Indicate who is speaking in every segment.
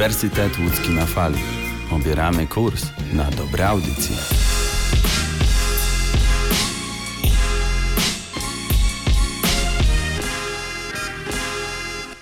Speaker 1: Uniwersytet Łódzki na Fali. Obieramy kurs na dobre audycje.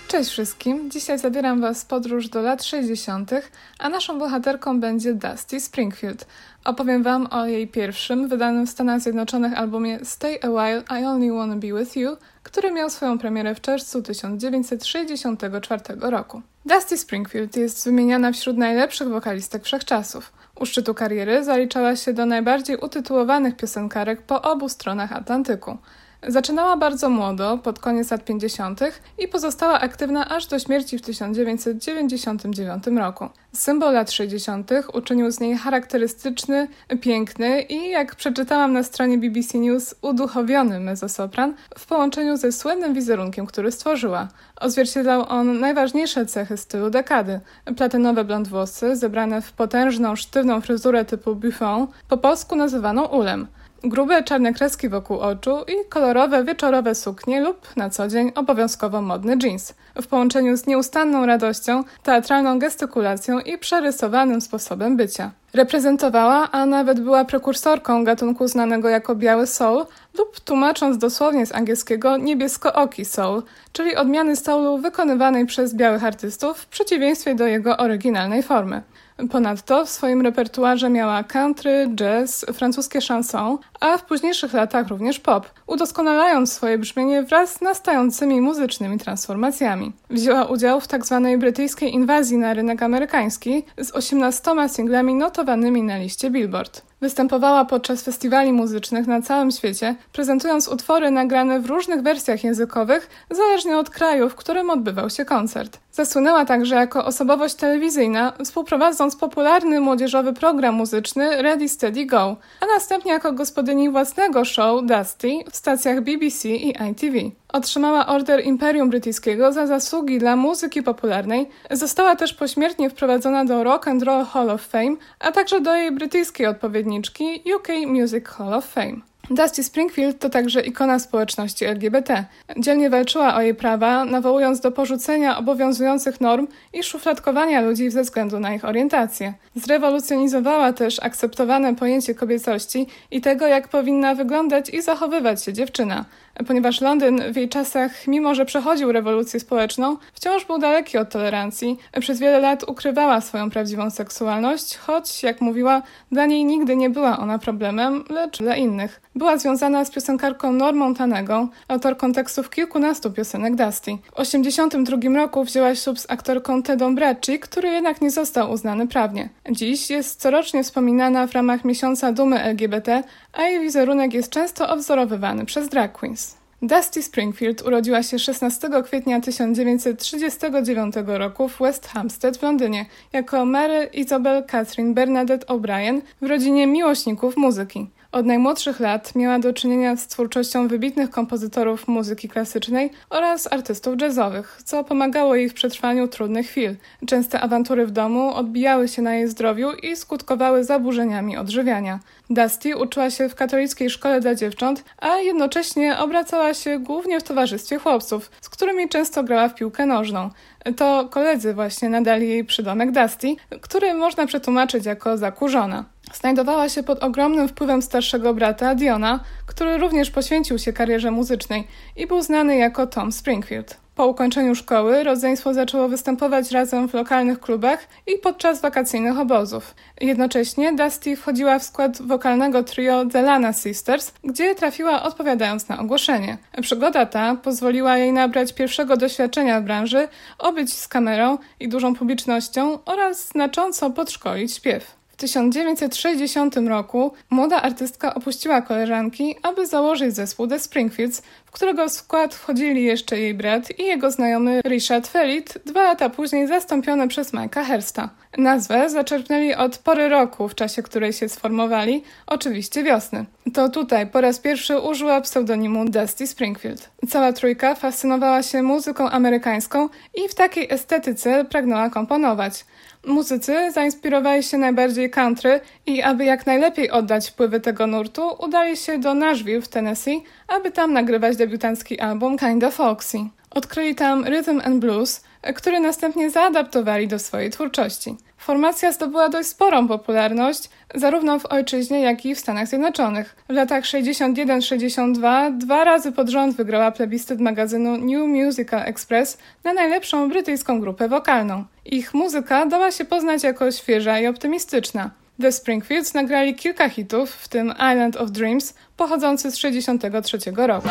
Speaker 2: Cześć wszystkim! Dzisiaj zabieram Was w podróż do lat 60., a naszą bohaterką będzie Dusty Springfield. Opowiem Wam o jej pierwszym, wydanym w Stanach Zjednoczonych albumie Stay a While, I Only Wanna Be With You, który miał swoją premierę w czerwcu 1964 roku. Dusty Springfield jest wymieniana wśród najlepszych wokalistek wszechczasów. U szczytu kariery zaliczała się do najbardziej utytułowanych piosenkarek po obu stronach Atlantyku. Zaczynała bardzo młodo, pod koniec lat 50. i pozostała aktywna aż do śmierci w 1999 roku. Symbol lat 60. uczynił z niej charakterystyczny, piękny i, jak przeczytałam na stronie BBC News, uduchowiony mezzosopran w połączeniu ze słynnym wizerunkiem, który stworzyła. Odzwierciedlał on najważniejsze cechy stylu dekady. Platynowe blond włosy, zebrane w potężną, sztywną fryzurę typu buffon, po polsku nazywaną ulem – grube czarne kreski wokół oczu i kolorowe wieczorowe suknie lub na co dzień obowiązkowo modny jeans. W połączeniu z nieustanną radością, teatralną gestykulacją i przerysowanym sposobem bycia. Reprezentowała, a nawet była prekursorką gatunku znanego jako biały soul lub tłumacząc dosłownie z angielskiego niebiesko-oki soul, czyli odmiany soulu wykonywanej przez białych artystów w przeciwieństwie do jego oryginalnej formy. Ponadto w swoim repertuarze miała country, jazz, francuskie chanson, a w późniejszych latach również pop, udoskonalając swoje brzmienie wraz z nastającymi muzycznymi transformacjami. Wzięła udział w tzw. Tak brytyjskiej inwazji na rynek amerykański z 18 singlami notowanymi na liście Billboard. Występowała podczas festiwali muzycznych na całym świecie, prezentując utwory nagrane w różnych wersjach językowych, zależnie od kraju, w którym odbywał się koncert. Zasłynęła także jako osobowość telewizyjna, współprowadząc popularny młodzieżowy program muzyczny Ready Steady Go, a następnie jako gospodyni własnego show Dusty w stacjach BBC i ITV. Otrzymała Order Imperium Brytyjskiego za zasługi dla muzyki popularnej. Została też pośmiertnie wprowadzona do Rock and Roll Hall of Fame, a także do jej brytyjskiej odpowiedniczki UK Music Hall of Fame. Dusty Springfield to także ikona społeczności LGBT. Dzielnie walczyła o jej prawa, nawołując do porzucenia obowiązujących norm i szufladkowania ludzi ze względu na ich orientację. Zrewolucjonizowała też akceptowane pojęcie kobiecości i tego, jak powinna wyglądać i zachowywać się dziewczyna. Ponieważ Londyn w jej czasach, mimo że przechodził rewolucję społeczną, wciąż był daleki od tolerancji, przez wiele lat ukrywała swoją prawdziwą seksualność, choć, jak mówiła, dla niej nigdy nie była ona problemem, lecz dla innych. Była związana z piosenkarką Normą Tanego, autorką tekstów kilkunastu piosenek Dusty. W 1982 roku wzięła ślub z aktorką Tedą Bracci, który jednak nie został uznany prawnie. Dziś jest corocznie wspominana w ramach miesiąca dumy LGBT, a jej wizerunek jest często obzorowywany przez drag queens. Dusty Springfield urodziła się 16 kwietnia 1939 roku w West Hampstead w Londynie jako Mary Isabel Catherine Bernadette O'Brien w rodzinie miłośników muzyki. Od najmłodszych lat miała do czynienia z twórczością wybitnych kompozytorów muzyki klasycznej oraz artystów jazzowych, co pomagało jej w przetrwaniu trudnych chwil. Częste awantury w domu odbijały się na jej zdrowiu i skutkowały zaburzeniami odżywiania. Dusty uczyła się w katolickiej szkole dla dziewcząt, a jednocześnie obracała się głównie w towarzystwie chłopców, z którymi często grała w piłkę nożną. To koledzy właśnie nadali jej przydomek Dusty, który można przetłumaczyć jako zakurzona. Znajdowała się pod ogromnym wpływem starszego brata Diona, który również poświęcił się karierze muzycznej i był znany jako Tom Springfield. Po ukończeniu szkoły rodzeństwo zaczęło występować razem w lokalnych klubach i podczas wakacyjnych obozów. Jednocześnie Dusty wchodziła w skład wokalnego trio The Lana Sisters, gdzie trafiła odpowiadając na ogłoszenie. Przygoda ta pozwoliła jej nabrać pierwszego doświadczenia w branży, obyć z kamerą i dużą publicznością oraz znacząco podszkolić śpiew. W 1960 roku młoda artystka opuściła koleżanki, aby założyć zespół The Springfields, w którego skład wchodzili jeszcze jej brat i jego znajomy Richard Felit, dwa lata później zastąpiony przez Mike'a Hersta. Nazwę zaczerpnęli od pory roku, w czasie której się sformowali, oczywiście wiosny. To tutaj po raz pierwszy użyła pseudonimu Dusty Springfield. Cała trójka fascynowała się muzyką amerykańską i w takiej estetyce pragnęła komponować. Muzycy zainspirowali się najbardziej country i aby jak najlepiej oddać wpływy tego nurtu, udali się do Nashville w Tennessee, aby tam nagrywać debiutancki album Kinda Folksy. Odkryli tam rhythm and blues, który następnie zaadaptowali do swojej twórczości. Formacja zdobyła dość sporą popularność, zarówno w ojczyźnie, jak i w Stanach Zjednoczonych. W latach 61-62 dwa razy pod rząd wygrała plebiscyt magazynu New Musical Express na najlepszą brytyjską grupę wokalną. Ich muzyka dała się poznać jako świeża i optymistyczna. The Springfields nagrali kilka hitów, w tym Island of Dreams, pochodzący z 1963 roku.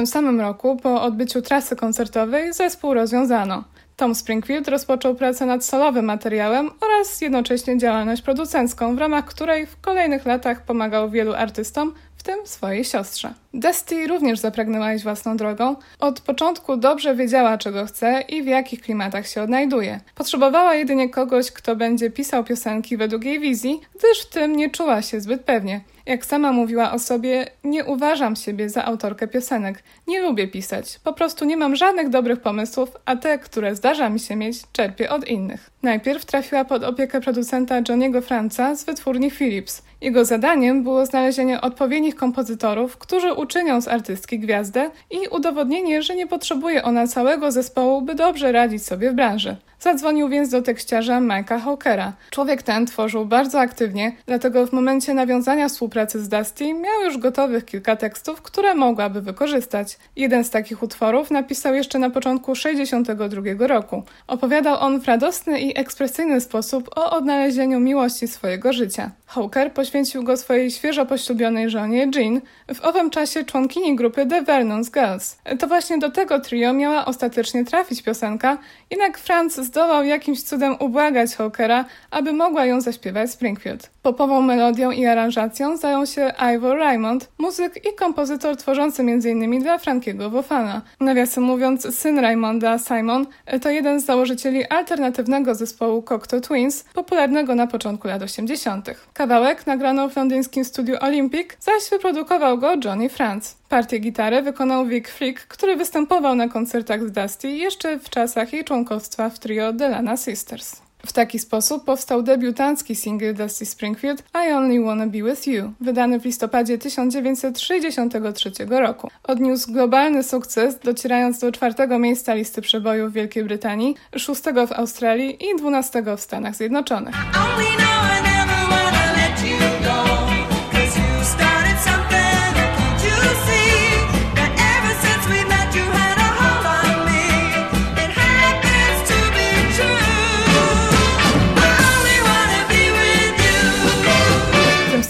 Speaker 2: Tym samym roku, po odbyciu trasy koncertowej, zespół rozwiązano. Tom Springfield rozpoczął pracę nad solowym materiałem oraz jednocześnie działalność producencką, w ramach której w kolejnych latach pomagał wielu artystom, w tym swojej siostrze. Dusty również zapragnęła iść własną drogą. Od początku dobrze wiedziała, czego chce i w jakich klimatach się odnajduje. Potrzebowała jedynie kogoś, kto będzie pisał piosenki według jej wizji, gdyż w tym nie czuła się zbyt pewnie. Jak sama mówiła o sobie, nie uważam siebie za autorkę piosenek. Nie lubię pisać. Po prostu nie mam żadnych dobrych pomysłów, a te, które zdarza mi się mieć, czerpię od innych. Najpierw trafiła pod opiekę producenta Johniego Franca z wytwórni Philips. Jego zadaniem było znalezienie odpowiednich kompozytorów, którzy uczynią z artystki gwiazdę i udowodnienie, że nie potrzebuje ona całego zespołu, by dobrze radzić sobie w branży. Zadzwonił więc do tekściarza Mike'a Hawkera. Człowiek ten tworzył bardzo aktywnie, dlatego w momencie nawiązania współpracy z Dusty miał już gotowych kilka tekstów, które mogłaby wykorzystać. Jeden z takich utworów napisał jeszcze na początku 1962 roku. Opowiadał on w radosny i ekspresyjny sposób o odnalezieniu miłości swojego życia. Hawker poświęcił go swojej świeżo poślubionej żonie Jean, w owym czasie członkini grupy The Vernon's Girls. To właśnie do tego trio miała ostatecznie trafić piosenka, jednak Franz zdołał jakimś cudem ubłagać Hawkera, aby mogła ją zaśpiewać Springfield. Popową melodią i aranżacją zajął się Ivor Raymond, muzyk i kompozytor tworzący m.in. dla Frankiego Wofana. Nawiasem mówiąc, syn Raymonda, Simon, to jeden z założycieli alternatywnego zespołu Cocteau Twins, popularnego na początku lat 80. Kawałek nagrano w londyńskim studiu Olympic, zaś wyprodukował go Johnny Franz. Partię gitary wykonał Vic Frick, który występował na koncertach z Dusty jeszcze w czasach jej członkostwa w trio The Lana Sisters. W taki sposób powstał debiutancki singiel Dusty Springfield I Only Wanna Be With You, wydany w listopadzie 1963 roku. Odniósł globalny sukces, docierając do czwartego miejsca listy przebojów w Wielkiej Brytanii, szóstego w Australii i dwunastego w Stanach Zjednoczonych.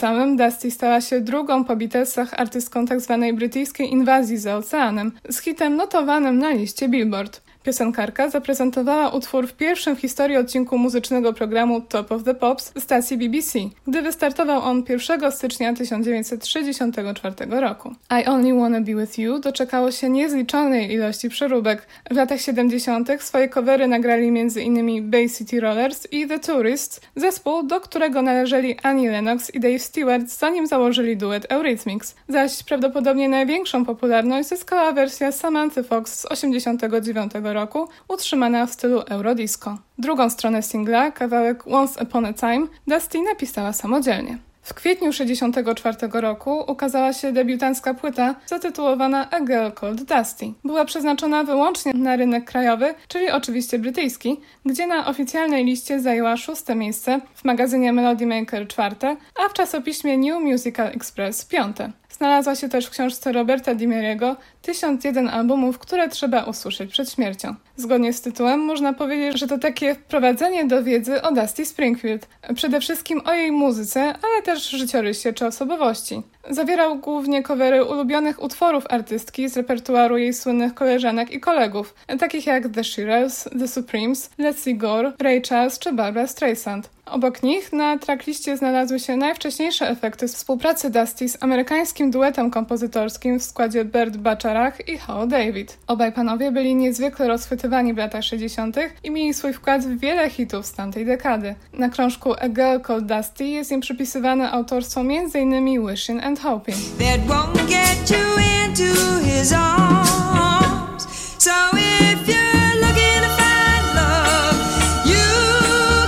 Speaker 2: Samym Dusty stała się drugą po Beatlesach artystką tzw. Tak brytyjskiej inwazji za oceanem, z hitem notowanym na liście Billboard. Piosenkarka zaprezentowała utwór w pierwszym w historii odcinku muzycznego programu Top of the Pops stacji BBC, gdy wystartował on 1 stycznia 1964 roku. I Only Wanna Be With You doczekało się niezliczonej ilości przeróbek. W latach 70. swoje covery nagrali m.in. Bay City Rollers i The Tourists, zespół, do którego należeli Annie Lennox i Dave Stewart, zanim założyli duet Eurythmics. Zaś prawdopodobnie największą popularność zyskała wersja Samantha Fox z 89 roku, utrzymana w stylu Eurodisco. Drugą stronę singla, kawałek Once Upon a Time, Dusty napisała samodzielnie. W kwietniu 1964 roku ukazała się debiutancka płyta zatytułowana A Girl Called Dusty. Była przeznaczona wyłącznie na rynek krajowy, czyli oczywiście brytyjski, gdzie na oficjalnej liście zajęła szóste miejsce, w magazynie Melody Maker czwarte, a w czasopiśmie New Musical Express piąte. Znalazła się też w książce Roberta Dimeriego 1001 albumów, które trzeba usłyszeć przed śmiercią. Zgodnie z tytułem można powiedzieć, że to takie wprowadzenie do wiedzy o Dusty Springfield. Przede wszystkim o jej muzyce, ale też życiorysie czy osobowości. Zawierał głównie covery ulubionych utworów artystki z repertuaru jej słynnych koleżanek i kolegów, takich jak The Shirelles, The Supremes, Leslie Gore, Ray Charles czy Barbara Streisand. Obok nich na trackliście znalazły się najwcześniejsze efekty współpracy Dusty z amerykańskim duetem kompozytorskim w składzie Bert Bacharach i Hal David. Obaj panowie byli niezwykle rozchwytywani w latach 60. i mieli swój wkład w wiele hitów z tamtej dekady. Na krążku A Girl Called Dusty jest im przypisywane autorstwo m.in. Wishing and hoping. That won't get you into his arms. So if you're looking to find
Speaker 3: love, you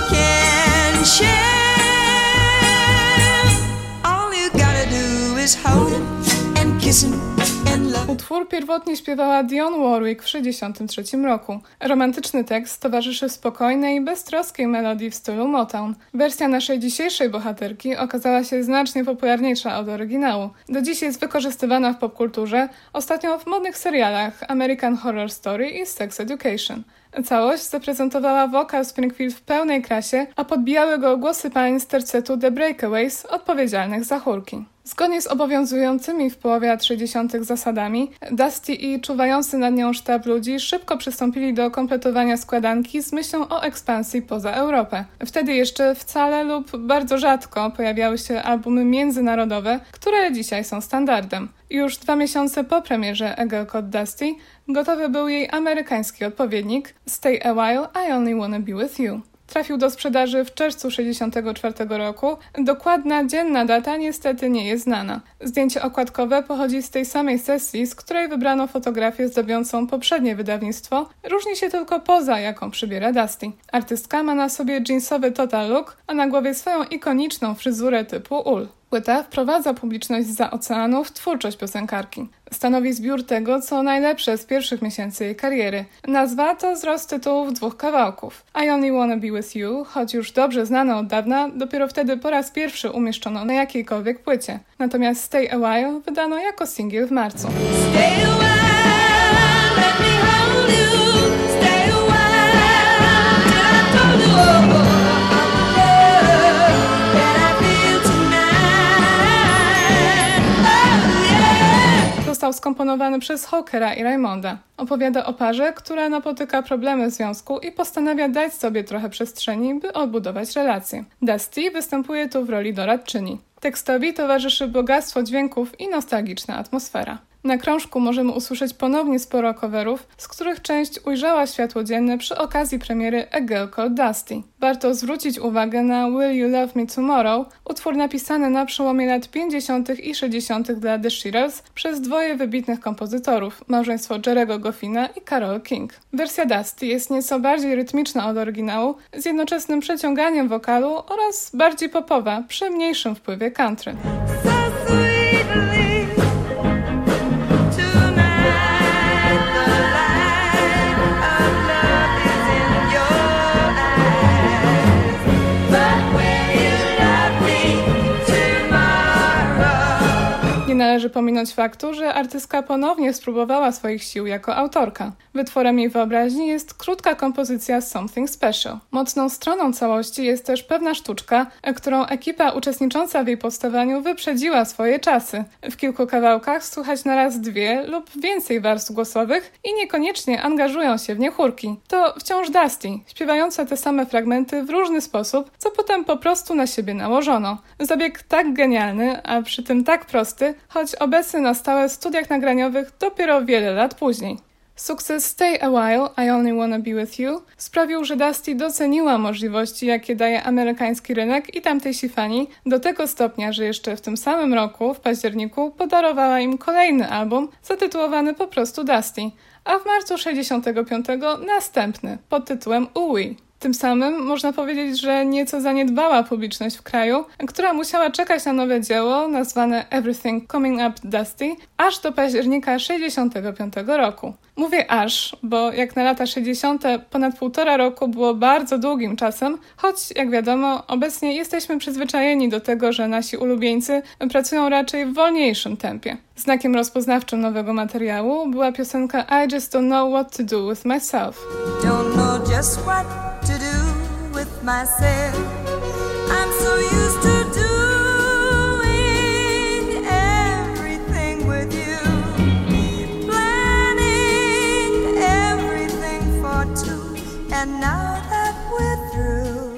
Speaker 3: can share. All you gotta do is hold him and kiss him
Speaker 2: Utwór pierwotnie śpiewała Dionne Warwick w 1963 roku. Romantyczny tekst towarzyszy spokojnej, beztroskiej melodii w stylu Motown. Wersja naszej dzisiejszej bohaterki okazała się znacznie popularniejsza od oryginału. Do dziś jest wykorzystywana w popkulturze, ostatnio w modnych serialach American Horror Story i Sex Education. Całość zaprezentowała wokal Springfield w pełnej krasie, a podbijały go głosy pań z tercetu The Breakaways odpowiedzialnych za chórki. Zgodnie z obowiązującymi w połowie lat 60. zasadami, Dusty i czuwający nad nią sztab ludzi szybko przystąpili do kompletowania składanki z myślą o ekspansji poza Europę. Wtedy jeszcze wcale lub bardzo rzadko pojawiały się albumy międzynarodowe, które dzisiaj są standardem. Już dwa miesiące po premierze Eagle Code Dusty gotowy był jej amerykański odpowiednik Stay a While, I Only Wanna Be With You. Trafił do sprzedaży w czerwcu 1964 roku. Dokładna dzienna data niestety nie jest znana. Zdjęcie okładkowe pochodzi z tej samej sesji, z której wybrano fotografię zdobiącą poprzednie wydawnictwo. Różni się tylko poza, jaką przybiera Dusty. Artystka ma na sobie jeansowy total look, a na głowie swoją ikoniczną fryzurę typu ul. Płyta wprowadza publiczność za oceanu w twórczość piosenkarki. Stanowi zbiór tego, co najlepsze z pierwszych miesięcy jej kariery. Nazwa to wzrost tytułów dwóch kawałków. I Only Wanna Be With You, choć już dobrze znane od dawna, dopiero wtedy po raz pierwszy umieszczono na jakiejkolwiek płycie. Natomiast Stay A While wydano jako singiel w marcu. Został skomponowany przez Hawkera i Raymonda. Opowiada o parze, która napotyka problemy w związku i postanawia dać sobie trochę przestrzeni, by odbudować relacje. Dusty występuje tu w roli doradczyni. Tekstowi towarzyszy bogactwo dźwięków i nostalgiczna atmosfera. Na krążku możemy usłyszeć ponownie sporo coverów, z których część ujrzała światło dzienne przy okazji premiery A Girl Called Dusty. Warto zwrócić uwagę na Will You Love Me Tomorrow, utwór napisany na przełomie lat 50. i 60. dla The Shearers przez dwoje wybitnych kompozytorów, małżeństwo Jerego Goffina i Carol King. Wersja Dusty jest nieco bardziej rytmiczna od oryginału, z jednoczesnym przeciąganiem wokalu oraz bardziej popowa, przy mniejszym wpływie country. Należy pominąć faktu, że artystka ponownie spróbowała swoich sił jako autorka. Wytworem jej wyobraźni jest krótka kompozycja Something Special. Mocną stroną całości jest też pewna sztuczka, którą ekipa uczestnicząca w jej powstawaniu wyprzedziła swoje czasy. W kilku kawałkach słuchać naraz dwie lub więcej warstw głosowych i niekoniecznie angażują się w nie chórki. To wciąż Dusty, śpiewająca te same fragmenty w różny sposób, co potem po prostu na siebie nałożono. Zabieg tak genialny, a przy tym tak prosty, choć obecny na stałe w studiach nagraniowych dopiero wiele lat później. Sukces Stay a While, I Only Wanna Be With You sprawił, że Dusty doceniła możliwości, jakie daje amerykański rynek i tamtejsi fani, do tego stopnia, że jeszcze w tym samym roku, w październiku, podarowała im kolejny album zatytułowany po prostu Dusty, a w marcu 65 następny pod tytułem Uwi. Tym samym można powiedzieć, że nieco zaniedbała publiczność w kraju, która musiała czekać na nowe dzieło nazwane Everything Coming Up Dusty aż do października 65 roku. Mówię aż, bo jak na lata 60. ponad półtora roku było bardzo długim czasem, choć jak wiadomo, obecnie jesteśmy przyzwyczajeni do tego, że nasi ulubieńcy pracują raczej w wolniejszym tempie. Znakiem rozpoznawczym nowego materiału była piosenka I Just Don't Know What to Do with Myself. To do with myself. I'm so used to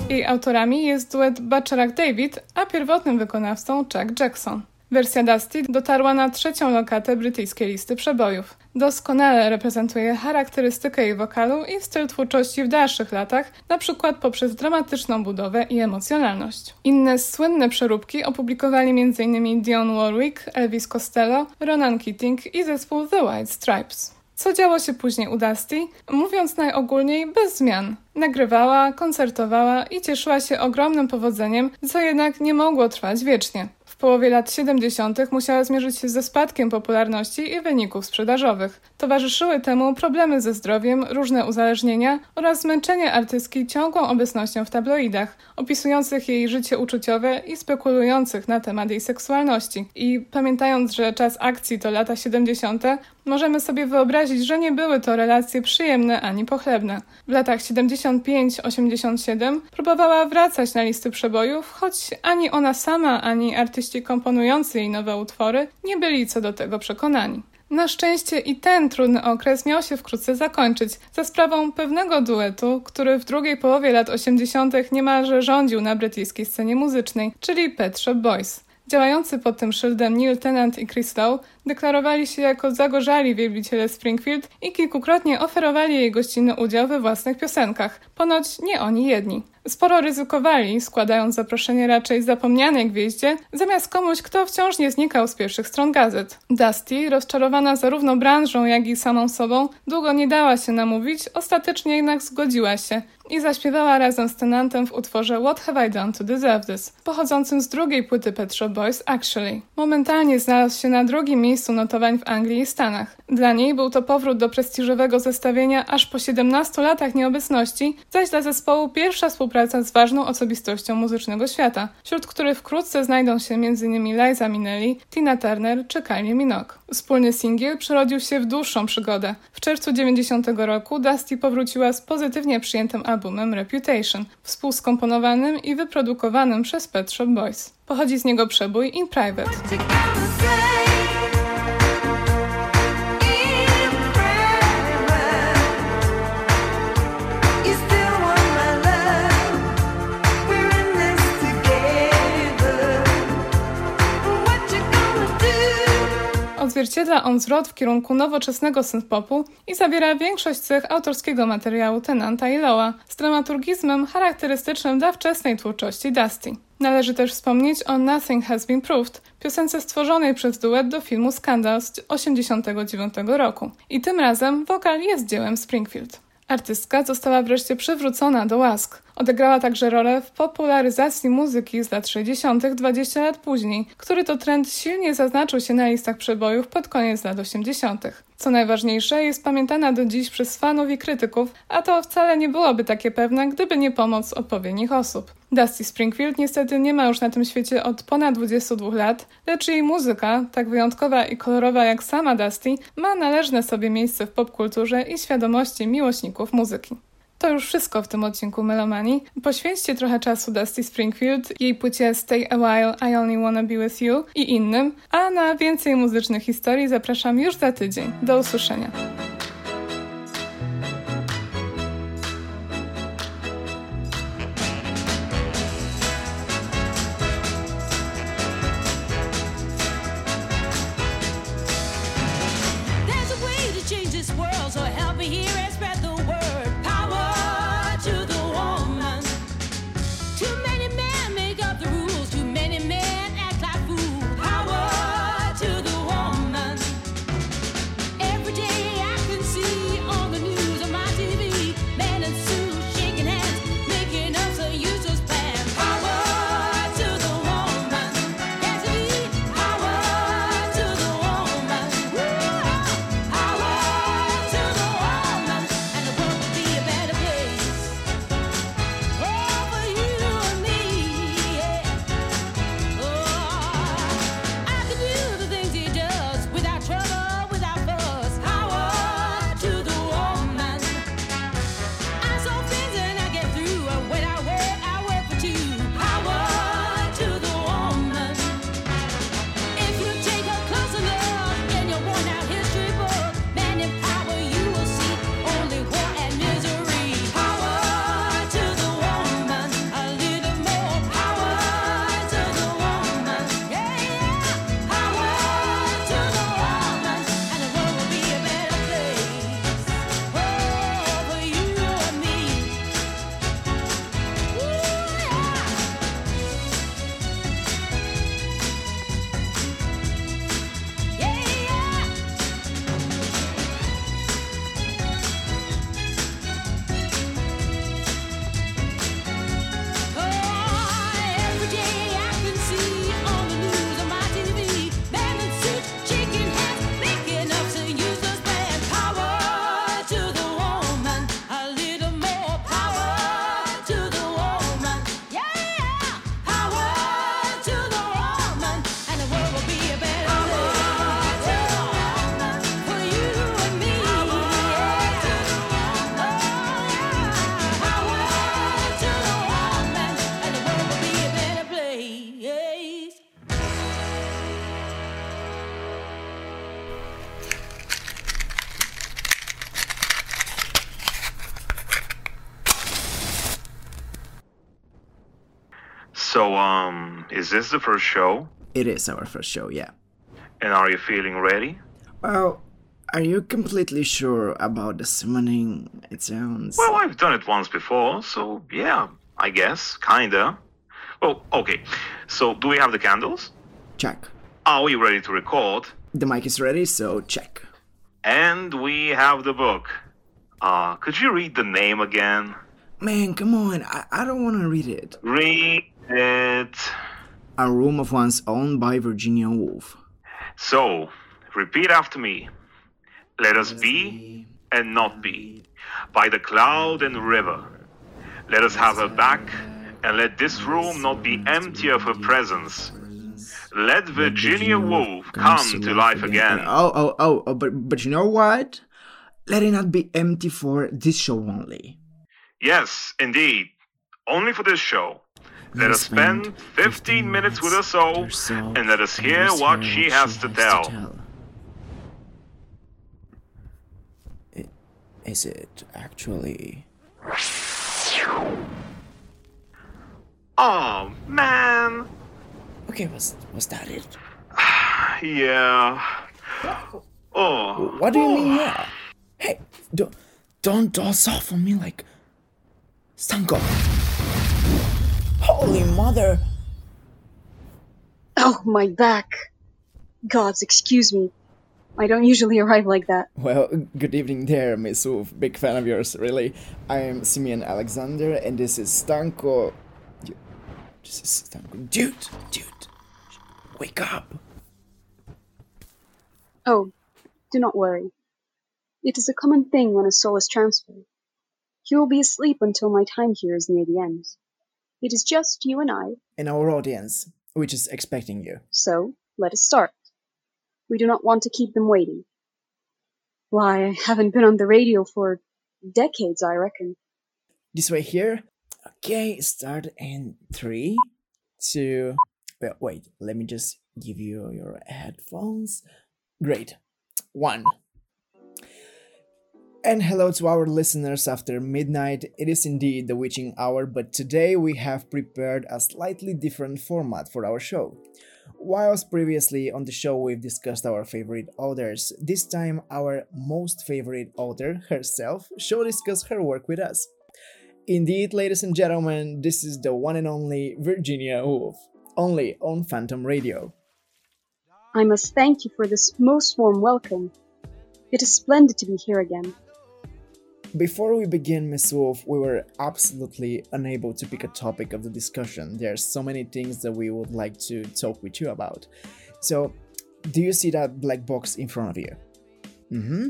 Speaker 2: Jej autorami jest duet Bacharach David, a pierwotnym wykonawcą Chuck Jackson. Wersja Dusty dotarła na trzecią lokatę brytyjskiej listy przebojów. Doskonale reprezentuje charakterystykę jej wokalu i styl twórczości w dalszych latach, na przykład poprzez dramatyczną budowę i emocjonalność. Inne słynne przeróbki opublikowali m.in. Dionne Warwick, Elvis Costello, Ronan Keating i zespół The White Stripes. Co działo się później u Dusty? Mówiąc najogólniej, bez zmian. Nagrywała, koncertowała i cieszyła się ogromnym powodzeniem, co jednak nie mogło trwać wiecznie. W połowie lat 70. musiała zmierzyć się ze spadkiem popularności i wyników sprzedażowych. Towarzyszyły temu problemy ze zdrowiem, różne uzależnienia oraz zmęczenie artystki ciągłą obecnością w tabloidach, opisujących jej życie uczuciowe i spekulujących na temat jej seksualności. I pamiętając, że czas akcji to lata 70., możemy sobie wyobrazić, że nie były to relacje przyjemne ani pochlebne. W latach 75-87 próbowała wracać na listy przebojów, choć ani ona sama, ani artyści komponujący jej nowe utwory nie byli co do tego przekonani. Na szczęście i ten trudny okres miał się wkrótce zakończyć za sprawą pewnego duetu, który w drugiej połowie lat 80. niemalże rządził na brytyjskiej scenie muzycznej, czyli Pet Shop Boys. Działający pod tym szyldem Neil Tennant i Chris Lowe deklarowali się jako zagorzali wielbiciele Springfield i kilkukrotnie oferowali jej gościnny udział we własnych piosenkach. Ponoć nie oni jedni. Sporo ryzykowali, składając zaproszenie raczej zapomnianej gwieździe, zamiast komuś, kto wciąż nie znikał z pierwszych stron gazet. Dusty, rozczarowana zarówno branżą, jak i samą sobą, długo nie dała się namówić, ostatecznie jednak zgodziła się i zaśpiewała razem z Tenantem w utworze What Have I Done to Deserve This, pochodzącym z drugiej płyty Pet Shop Boys Actually. Momentalnie znalazł się na drugim miejscu notowań w Anglii i Stanach. Dla niej był to powrót do prestiżowego zestawienia aż po 17 latach nieobecności, zaś dla zespołu pierwsza współpraca z ważną osobistością muzycznego świata, wśród których wkrótce znajdą się m.in. Liza Minnelli, Tina Turner czy Kylie Minogue. Wspólny singiel przerodził się w dłuższą przygodę. W czerwcu 90 roku Dusty powróciła z pozytywnie przyjętym albumem Reputation, współskomponowanym i wyprodukowanym przez Pet Shop Boys. Pochodzi z niego przebój In Private. Odzwierciedla on zwrot w kierunku nowoczesnego synthpopu i zawiera większość cech autorskiego materiału Tenanta i Loa z dramaturgizmem charakterystycznym dla wczesnej twórczości Dusty. Należy też wspomnieć o Nothing Has Been Proved, piosence stworzonej przez duet do filmu Skandal z 1989 roku. I tym razem wokal jest dziełem Springfield. Artystka została wreszcie przywrócona do łask. Odegrała także rolę w popularyzacji muzyki z lat 60. 20 lat później, który to trend silnie zaznaczył się na listach przebojów pod koniec lat 80. Co najważniejsze, jest pamiętana do dziś przez fanów i krytyków, a to wcale nie byłoby takie pewne, gdyby nie pomoc odpowiednich osób. Dusty Springfield niestety nie ma już na tym świecie od ponad 22 lat, lecz jej muzyka, tak wyjątkowa i kolorowa jak sama Dusty, ma należne sobie miejsce w popkulturze i świadomości miłośników muzyki. To już wszystko w tym odcinku Melomanii. Poświęćcie trochę czasu Dusty Springfield, jej płycie Stay a While, I Only Wanna Be With You i innym, a na więcej muzycznych historii zapraszam już za tydzień. Do usłyszenia.
Speaker 4: So, um, is this the first show?
Speaker 5: It is our first show, yeah.
Speaker 4: And are you feeling ready?
Speaker 5: Well, are you completely sure about the summoning? It sounds.
Speaker 4: Well, I've done it once before, so yeah, I guess, kinda. Well, okay. So, do we have the candles?
Speaker 5: Check.
Speaker 4: Are we ready to record?
Speaker 5: The mic is ready, so check.
Speaker 4: And we have the book. Uh, could you read the name again?
Speaker 5: Man, come on, I, I don't want to read it.
Speaker 4: Read it.
Speaker 5: A Room of One's Own by Virginia Woolf.
Speaker 4: So, repeat after me. Let us be and not be, by the cloud and river. Let us have her back, and let this room not be empty of her presence. Let Virginia Woolf come to life again.
Speaker 5: Oh, oh, oh, oh, but, but you know what? Let it not be empty for this show only.
Speaker 4: Yes, indeed. Only for this show. Let us spend 15 minutes with her soul, and let us hear what she has to tell.
Speaker 5: Is it actually?
Speaker 4: Oh, man.
Speaker 5: Okay, was was that it?
Speaker 4: Yeah. Oh.
Speaker 5: What do you mean, yeah? Hey, don't don't toss off on me like Stanko. Holy mother!
Speaker 6: Oh, my back. Gods, excuse me. I don't usually arrive like that.
Speaker 5: Well, good evening there, Miss Wolf. Big fan of yours, really. I am Simeon Alexander, and this is Stanko. This is Stanko. Dude, dude, wake up!
Speaker 6: Oh, do not worry. It is a common thing when a soul is transferred. He will be asleep until my time here is near the end. It is just you and I,
Speaker 5: And our audience, which is expecting you.
Speaker 6: so let us start. We do not want to keep them waiting. Why, I haven't been on the radio for decades, I reckon.
Speaker 5: This way here. Okay, start in three, two. Well, wait, let me just give you your headphones. Great. One. And hello to our listeners after midnight. It is indeed the witching hour, but today we have prepared a slightly different format for our show. Whilst previously on the show we've discussed our favorite authors, this time our most favorite author herself shall discuss her work with us. Indeed, ladies and gentlemen, this is the one and only Virginia Woolf, only on Phantom Radio.
Speaker 6: I must thank you for this most warm welcome. It is splendid to be here again.
Speaker 5: Before we begin, Miss Wolf, we were absolutely unable to pick a topic of the discussion. There are so many things that we would like to talk with you about. So, do you see that black box in front of you? Mm-hmm.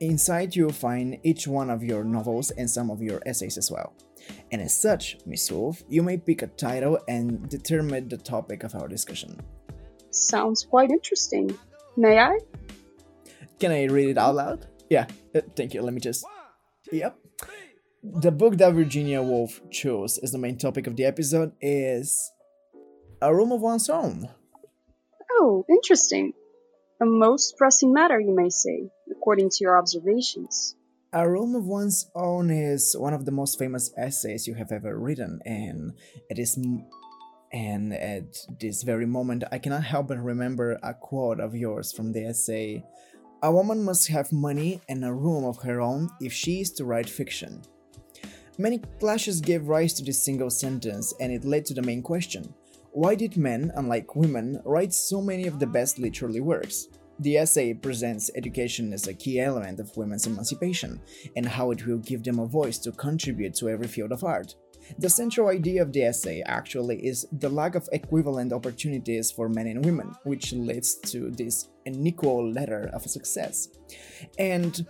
Speaker 5: Inside, you'll find each one of your novels and some of your essays as well. And as such, Miss Wolf, you may pick a title and determine the topic of our discussion.
Speaker 6: Sounds quite interesting. May I?
Speaker 5: Can I read it out loud? Yeah, uh, thank you. Let me just. Yep. The book that Virginia Woolf chose as the main topic of the episode is A Room of One's Own.
Speaker 6: Oh, interesting. A most pressing matter, you may say, according to your observations.
Speaker 5: A Room of One's Own is one of the most famous essays you have ever written, and it is. M- and at this very moment, I cannot help but remember a quote of yours from the essay A woman must have money and a room of her own if she is to write fiction. Many clashes gave rise to this single sentence, and it led to the main question why did men, unlike women, write so many of the best literary works? The essay presents education as a key element of women's emancipation, and how it will give them a voice to contribute to every field of art. The central idea of the essay actually is the lack of equivalent opportunities for men and women, which leads to this unequal ladder of success. And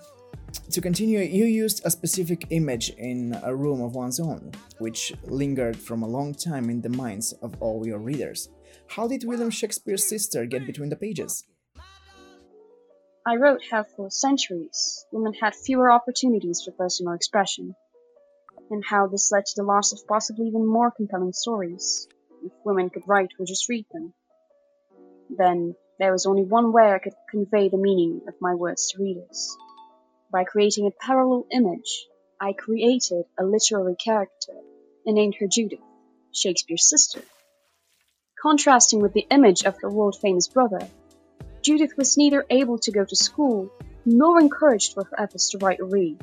Speaker 5: to continue, you used a specific image in a room of one's own, which lingered from a long time in the minds of all your readers. How did William Shakespeare's sister get between the pages?
Speaker 6: I wrote how for centuries women had fewer opportunities for personal expression, and how this led to the loss of possibly even more compelling stories, if women could write or just read them. Then there was only one way I could convey the meaning of my words to readers. By creating a parallel image, I created a literary character and named her Judith, Shakespeare's sister. Contrasting with the image of her world famous brother, Judith was neither able to go to school nor encouraged for her efforts to write or read.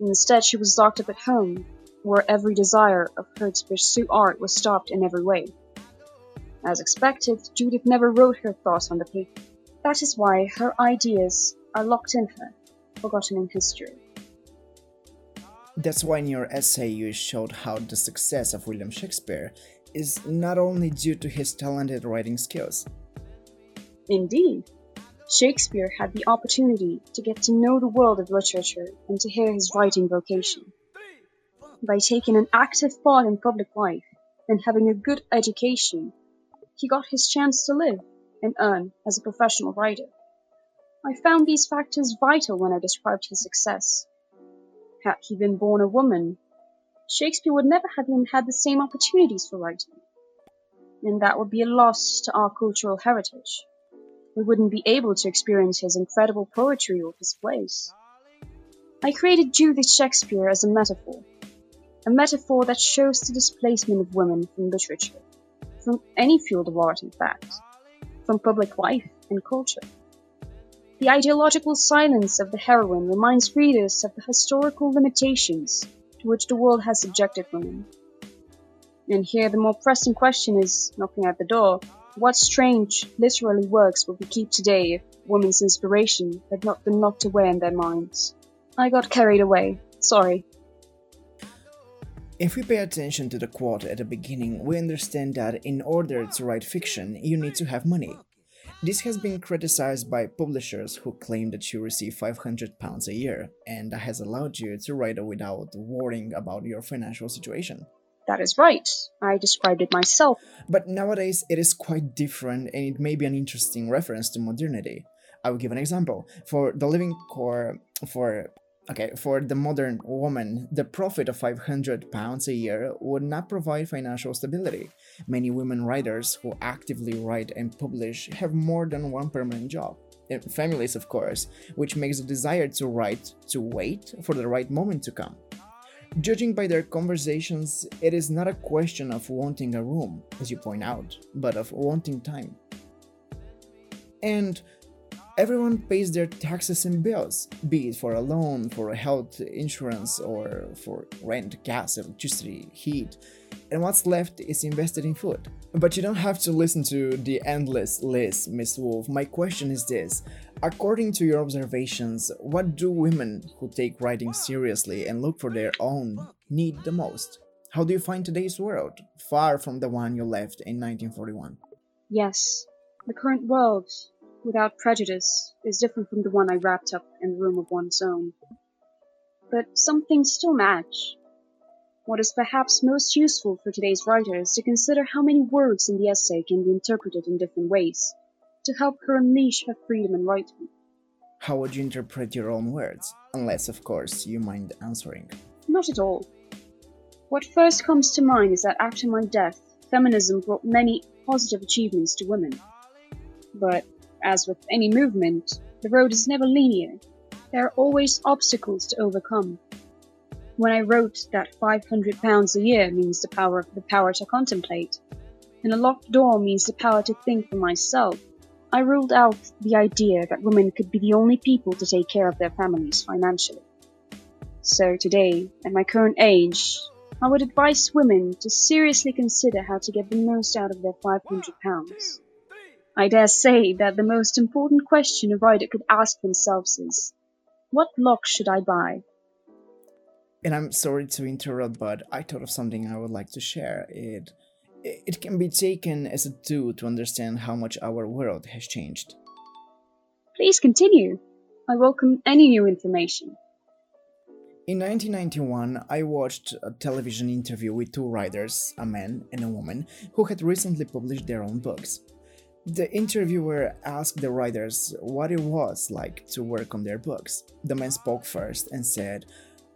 Speaker 6: Instead, she was locked up at home, where every desire of her to pursue art was stopped in every way. As expected, Judith never wrote her thoughts on the paper. That is why her ideas are locked in her, forgotten in history.
Speaker 5: That's why in your essay you showed how the success of William Shakespeare is not only due to his talented writing skills.
Speaker 6: Indeed, Shakespeare had the opportunity to get to know the world of literature and to hear his writing vocation. By taking an active part in public life and having a good education, he got his chance to live and earn as a professional writer. I found these factors vital when I described his success. Had he been born a woman, Shakespeare would never have even had the same opportunities for writing. And that would be a loss to our cultural heritage. We wouldn't be able to experience his incredible poetry or his plays. I created Judith Shakespeare as a metaphor, a metaphor that shows the displacement of women from literature, from any field of art in fact, from public life and culture. The ideological silence of the heroine reminds readers of the historical limitations to which the world has subjected women. And here the more pressing question is, knocking at the door, what strange literary works would we keep today if women's inspiration had not been locked away in their minds? I got carried away. Sorry.
Speaker 5: If we pay attention to the quote at the beginning, we understand that in order to write fiction, you need to have money. This has been criticized by publishers who claim that you receive 500 pounds a year, and that has allowed you to write without worrying about your financial situation.
Speaker 6: That is right. I described it myself.
Speaker 5: But nowadays it is quite different and it may be an interesting reference to modernity. I will give an example. For the living core for okay, for the modern woman, the profit of 500 pounds a year would not provide financial stability. Many women writers who actively write and publish have more than one permanent job. In families, of course, which makes the desire to write to wait for the right moment to come. Judging by their conversations, it is not a question of wanting a room, as you point out, but of wanting time. And everyone pays their taxes and bills, be it for a loan, for a health insurance, or for rent, gas, electricity, heat, and what's left is invested in food. But you don't have to listen to the endless list, Miss Wolf. My question is this According to your observations, what do women who take writing seriously and look for their own need the most? How do you find today's world, far from the one you left in 1941?
Speaker 6: Yes, the current world, without prejudice, is different from the one I wrapped up in the room of one's own. But some things still match. What is perhaps most useful for today's writer is to consider how many words in the essay can be interpreted in different ways to help her unleash her freedom in writing.
Speaker 5: How would you interpret your own words? Unless, of course, you mind answering.
Speaker 6: Not at all. What first comes to mind is that after my death, feminism brought many positive achievements to women. But, as with any movement, the road is never linear. There are always obstacles to overcome. When I wrote that 500 pounds a year means the power the power to contemplate, and a locked door means the power to think for myself, I ruled out the idea that women could be the only people to take care of their families financially. So today, at my current age, I would advise women to seriously consider how to get the most out of their 500 pounds. I dare say that the most important question a writer could ask themselves is, what lock should I buy?
Speaker 5: And I'm sorry to interrupt, but I thought of something I would like to share. It it can be taken as a tool to understand how much our world has changed.
Speaker 6: Please continue. I welcome any new information.
Speaker 5: In 1991, I watched a television interview with two writers, a man and a woman, who had recently published their own books. The interviewer asked the writers what it was like to work on their books. The man spoke first and said,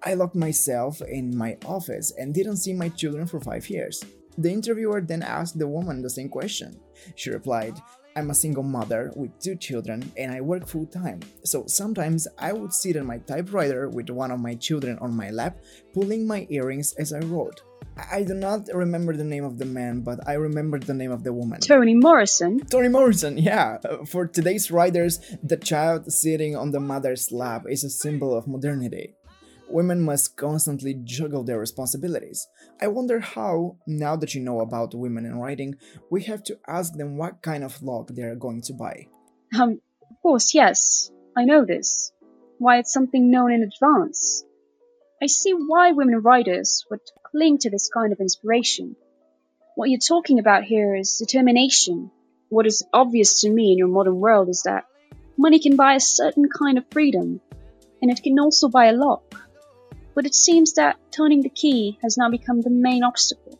Speaker 5: I locked myself in my office and didn't see my children for five years. The interviewer then asked the woman the same question. She replied, I'm a single mother with two children and I work full time, so sometimes I would sit at my typewriter with one of my children on my lap, pulling my earrings as I wrote. I do not remember the name of the man, but I remember the name of the woman.
Speaker 6: Toni Morrison.
Speaker 5: Toni Morrison, yeah. For today's writers, the child sitting on the mother's lap is a symbol of modernity. Women must constantly juggle their responsibilities. I wonder how, now that you know about women in writing, we have to ask them what kind of log they are going to buy.
Speaker 6: Um, of course, yes. I know this. Why it's something known in advance. I see why women writers would cling to this kind of inspiration. What you're talking about here is determination. What is obvious to me in your modern world is that money can buy a certain kind of freedom, and it can also buy a lock. But it seems that turning the key has now become the main obstacle.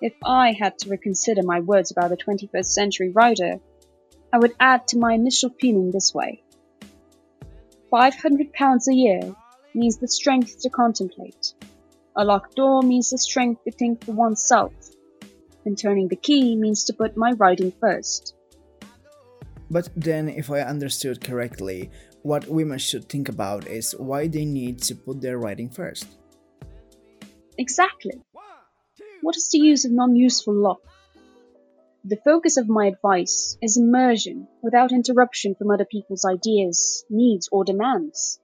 Speaker 6: If I had to reconsider my words about the 21st century writer, I would add to my initial feeling this way. £500 a year means the strength to contemplate. A locked door means the strength to think for oneself. And turning the key means to put my writing first.
Speaker 5: But then, if I understood correctly, what women should think about is why they need to put their writing first.
Speaker 6: Exactly. What is the use of non-useful lock? The focus of my advice is immersion without interruption from other people's ideas, needs, or demands.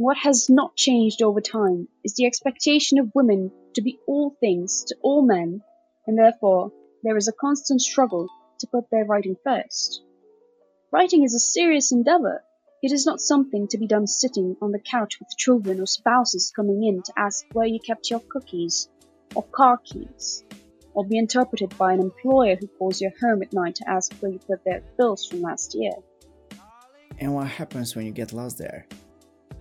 Speaker 6: What has not changed over time is the expectation of women to be all things to all men, and therefore there is a constant struggle to put their writing first. Writing is a serious endeavor. It is not something to be done sitting on the couch with children or spouses coming in to ask where you kept your cookies or car keys, or be interpreted by an employer who calls your home at night to ask where you put their bills from last year.
Speaker 5: And what happens when you get lost there?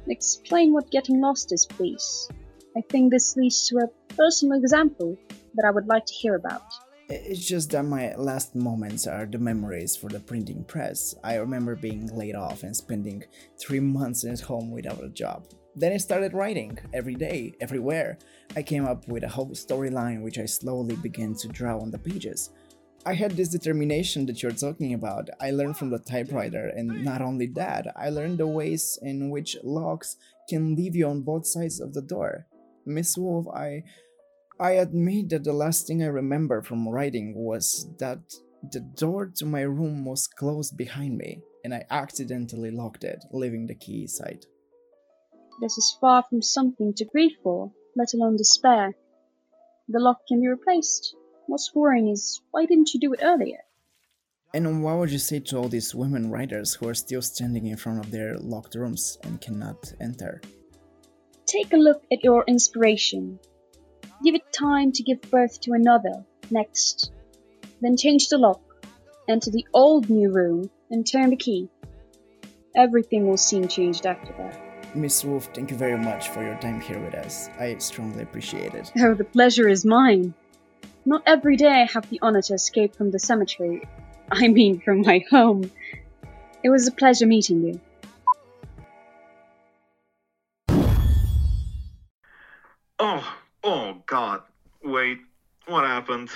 Speaker 6: Explain what getting lost is, please. I think this leads to a personal example that I would like to hear about.
Speaker 5: It's just that my last moments are the memories for the printing press. I remember being laid off and spending three months at home without a job. Then I started writing every day, everywhere. I came up with a whole storyline which I slowly began to draw on the pages. I had this determination that you're talking about. I learned from the typewriter, and not only that, I learned the ways in which locks can leave you on both sides of the door. Miss Wolf, I I admit that the last thing I remember from writing was that the door to my room was closed behind me, and I accidentally locked it, leaving the key inside.
Speaker 6: This is far from something to grieve for, let alone despair. The lock can be replaced. What's worrying is why didn't you do it earlier?
Speaker 5: And what would you say to all these women writers who are still standing in front of their locked rooms and cannot enter?
Speaker 6: Take a look at your inspiration. Give it time to give birth to another, next. Then change the lock, enter the old new room, and turn the key. Everything will seem changed after that.
Speaker 5: Miss Wolf, thank you very much for your time here with us. I strongly appreciate it.
Speaker 6: Oh, the pleasure is mine. Not every day I have the honor to escape from the cemetery. I mean, from my home. It was a pleasure meeting you.
Speaker 4: Oh, oh God. Wait, what happened?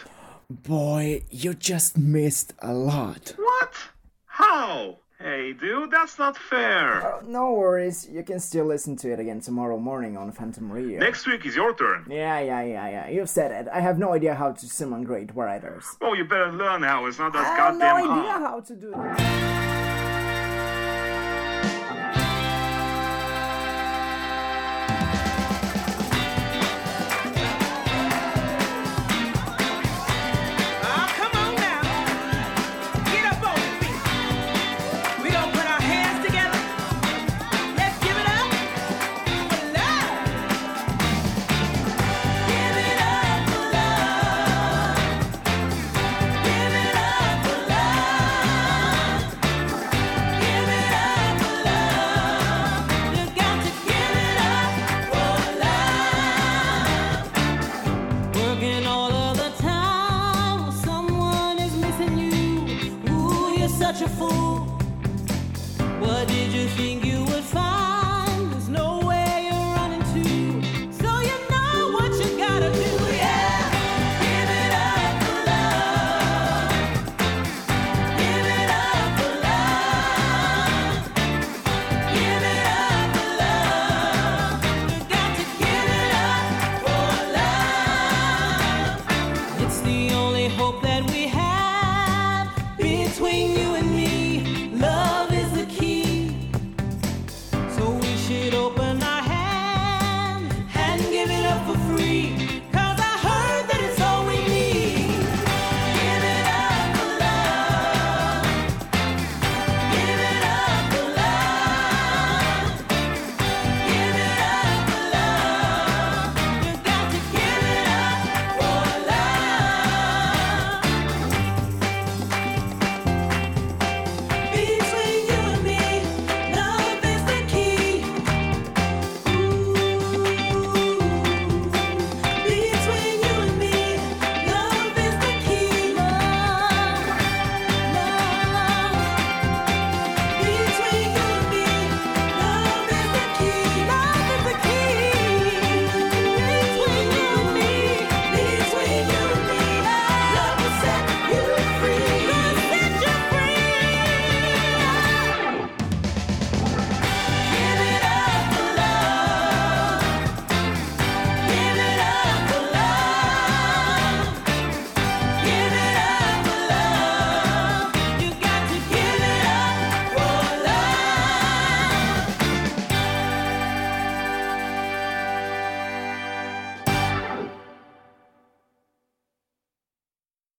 Speaker 5: Boy, you just missed a lot.
Speaker 4: What? How? Hey, dude, that's not fair.
Speaker 5: Uh, no worries, you can still listen to it again tomorrow morning on Phantom Radio.
Speaker 4: Next week is your turn.
Speaker 5: Yeah, yeah, yeah, yeah. You've said it. I have no idea how to summon great writers.
Speaker 4: Oh, you better learn how. It's not that goddamn hard.
Speaker 5: I have no idea
Speaker 4: hard.
Speaker 5: how to do it.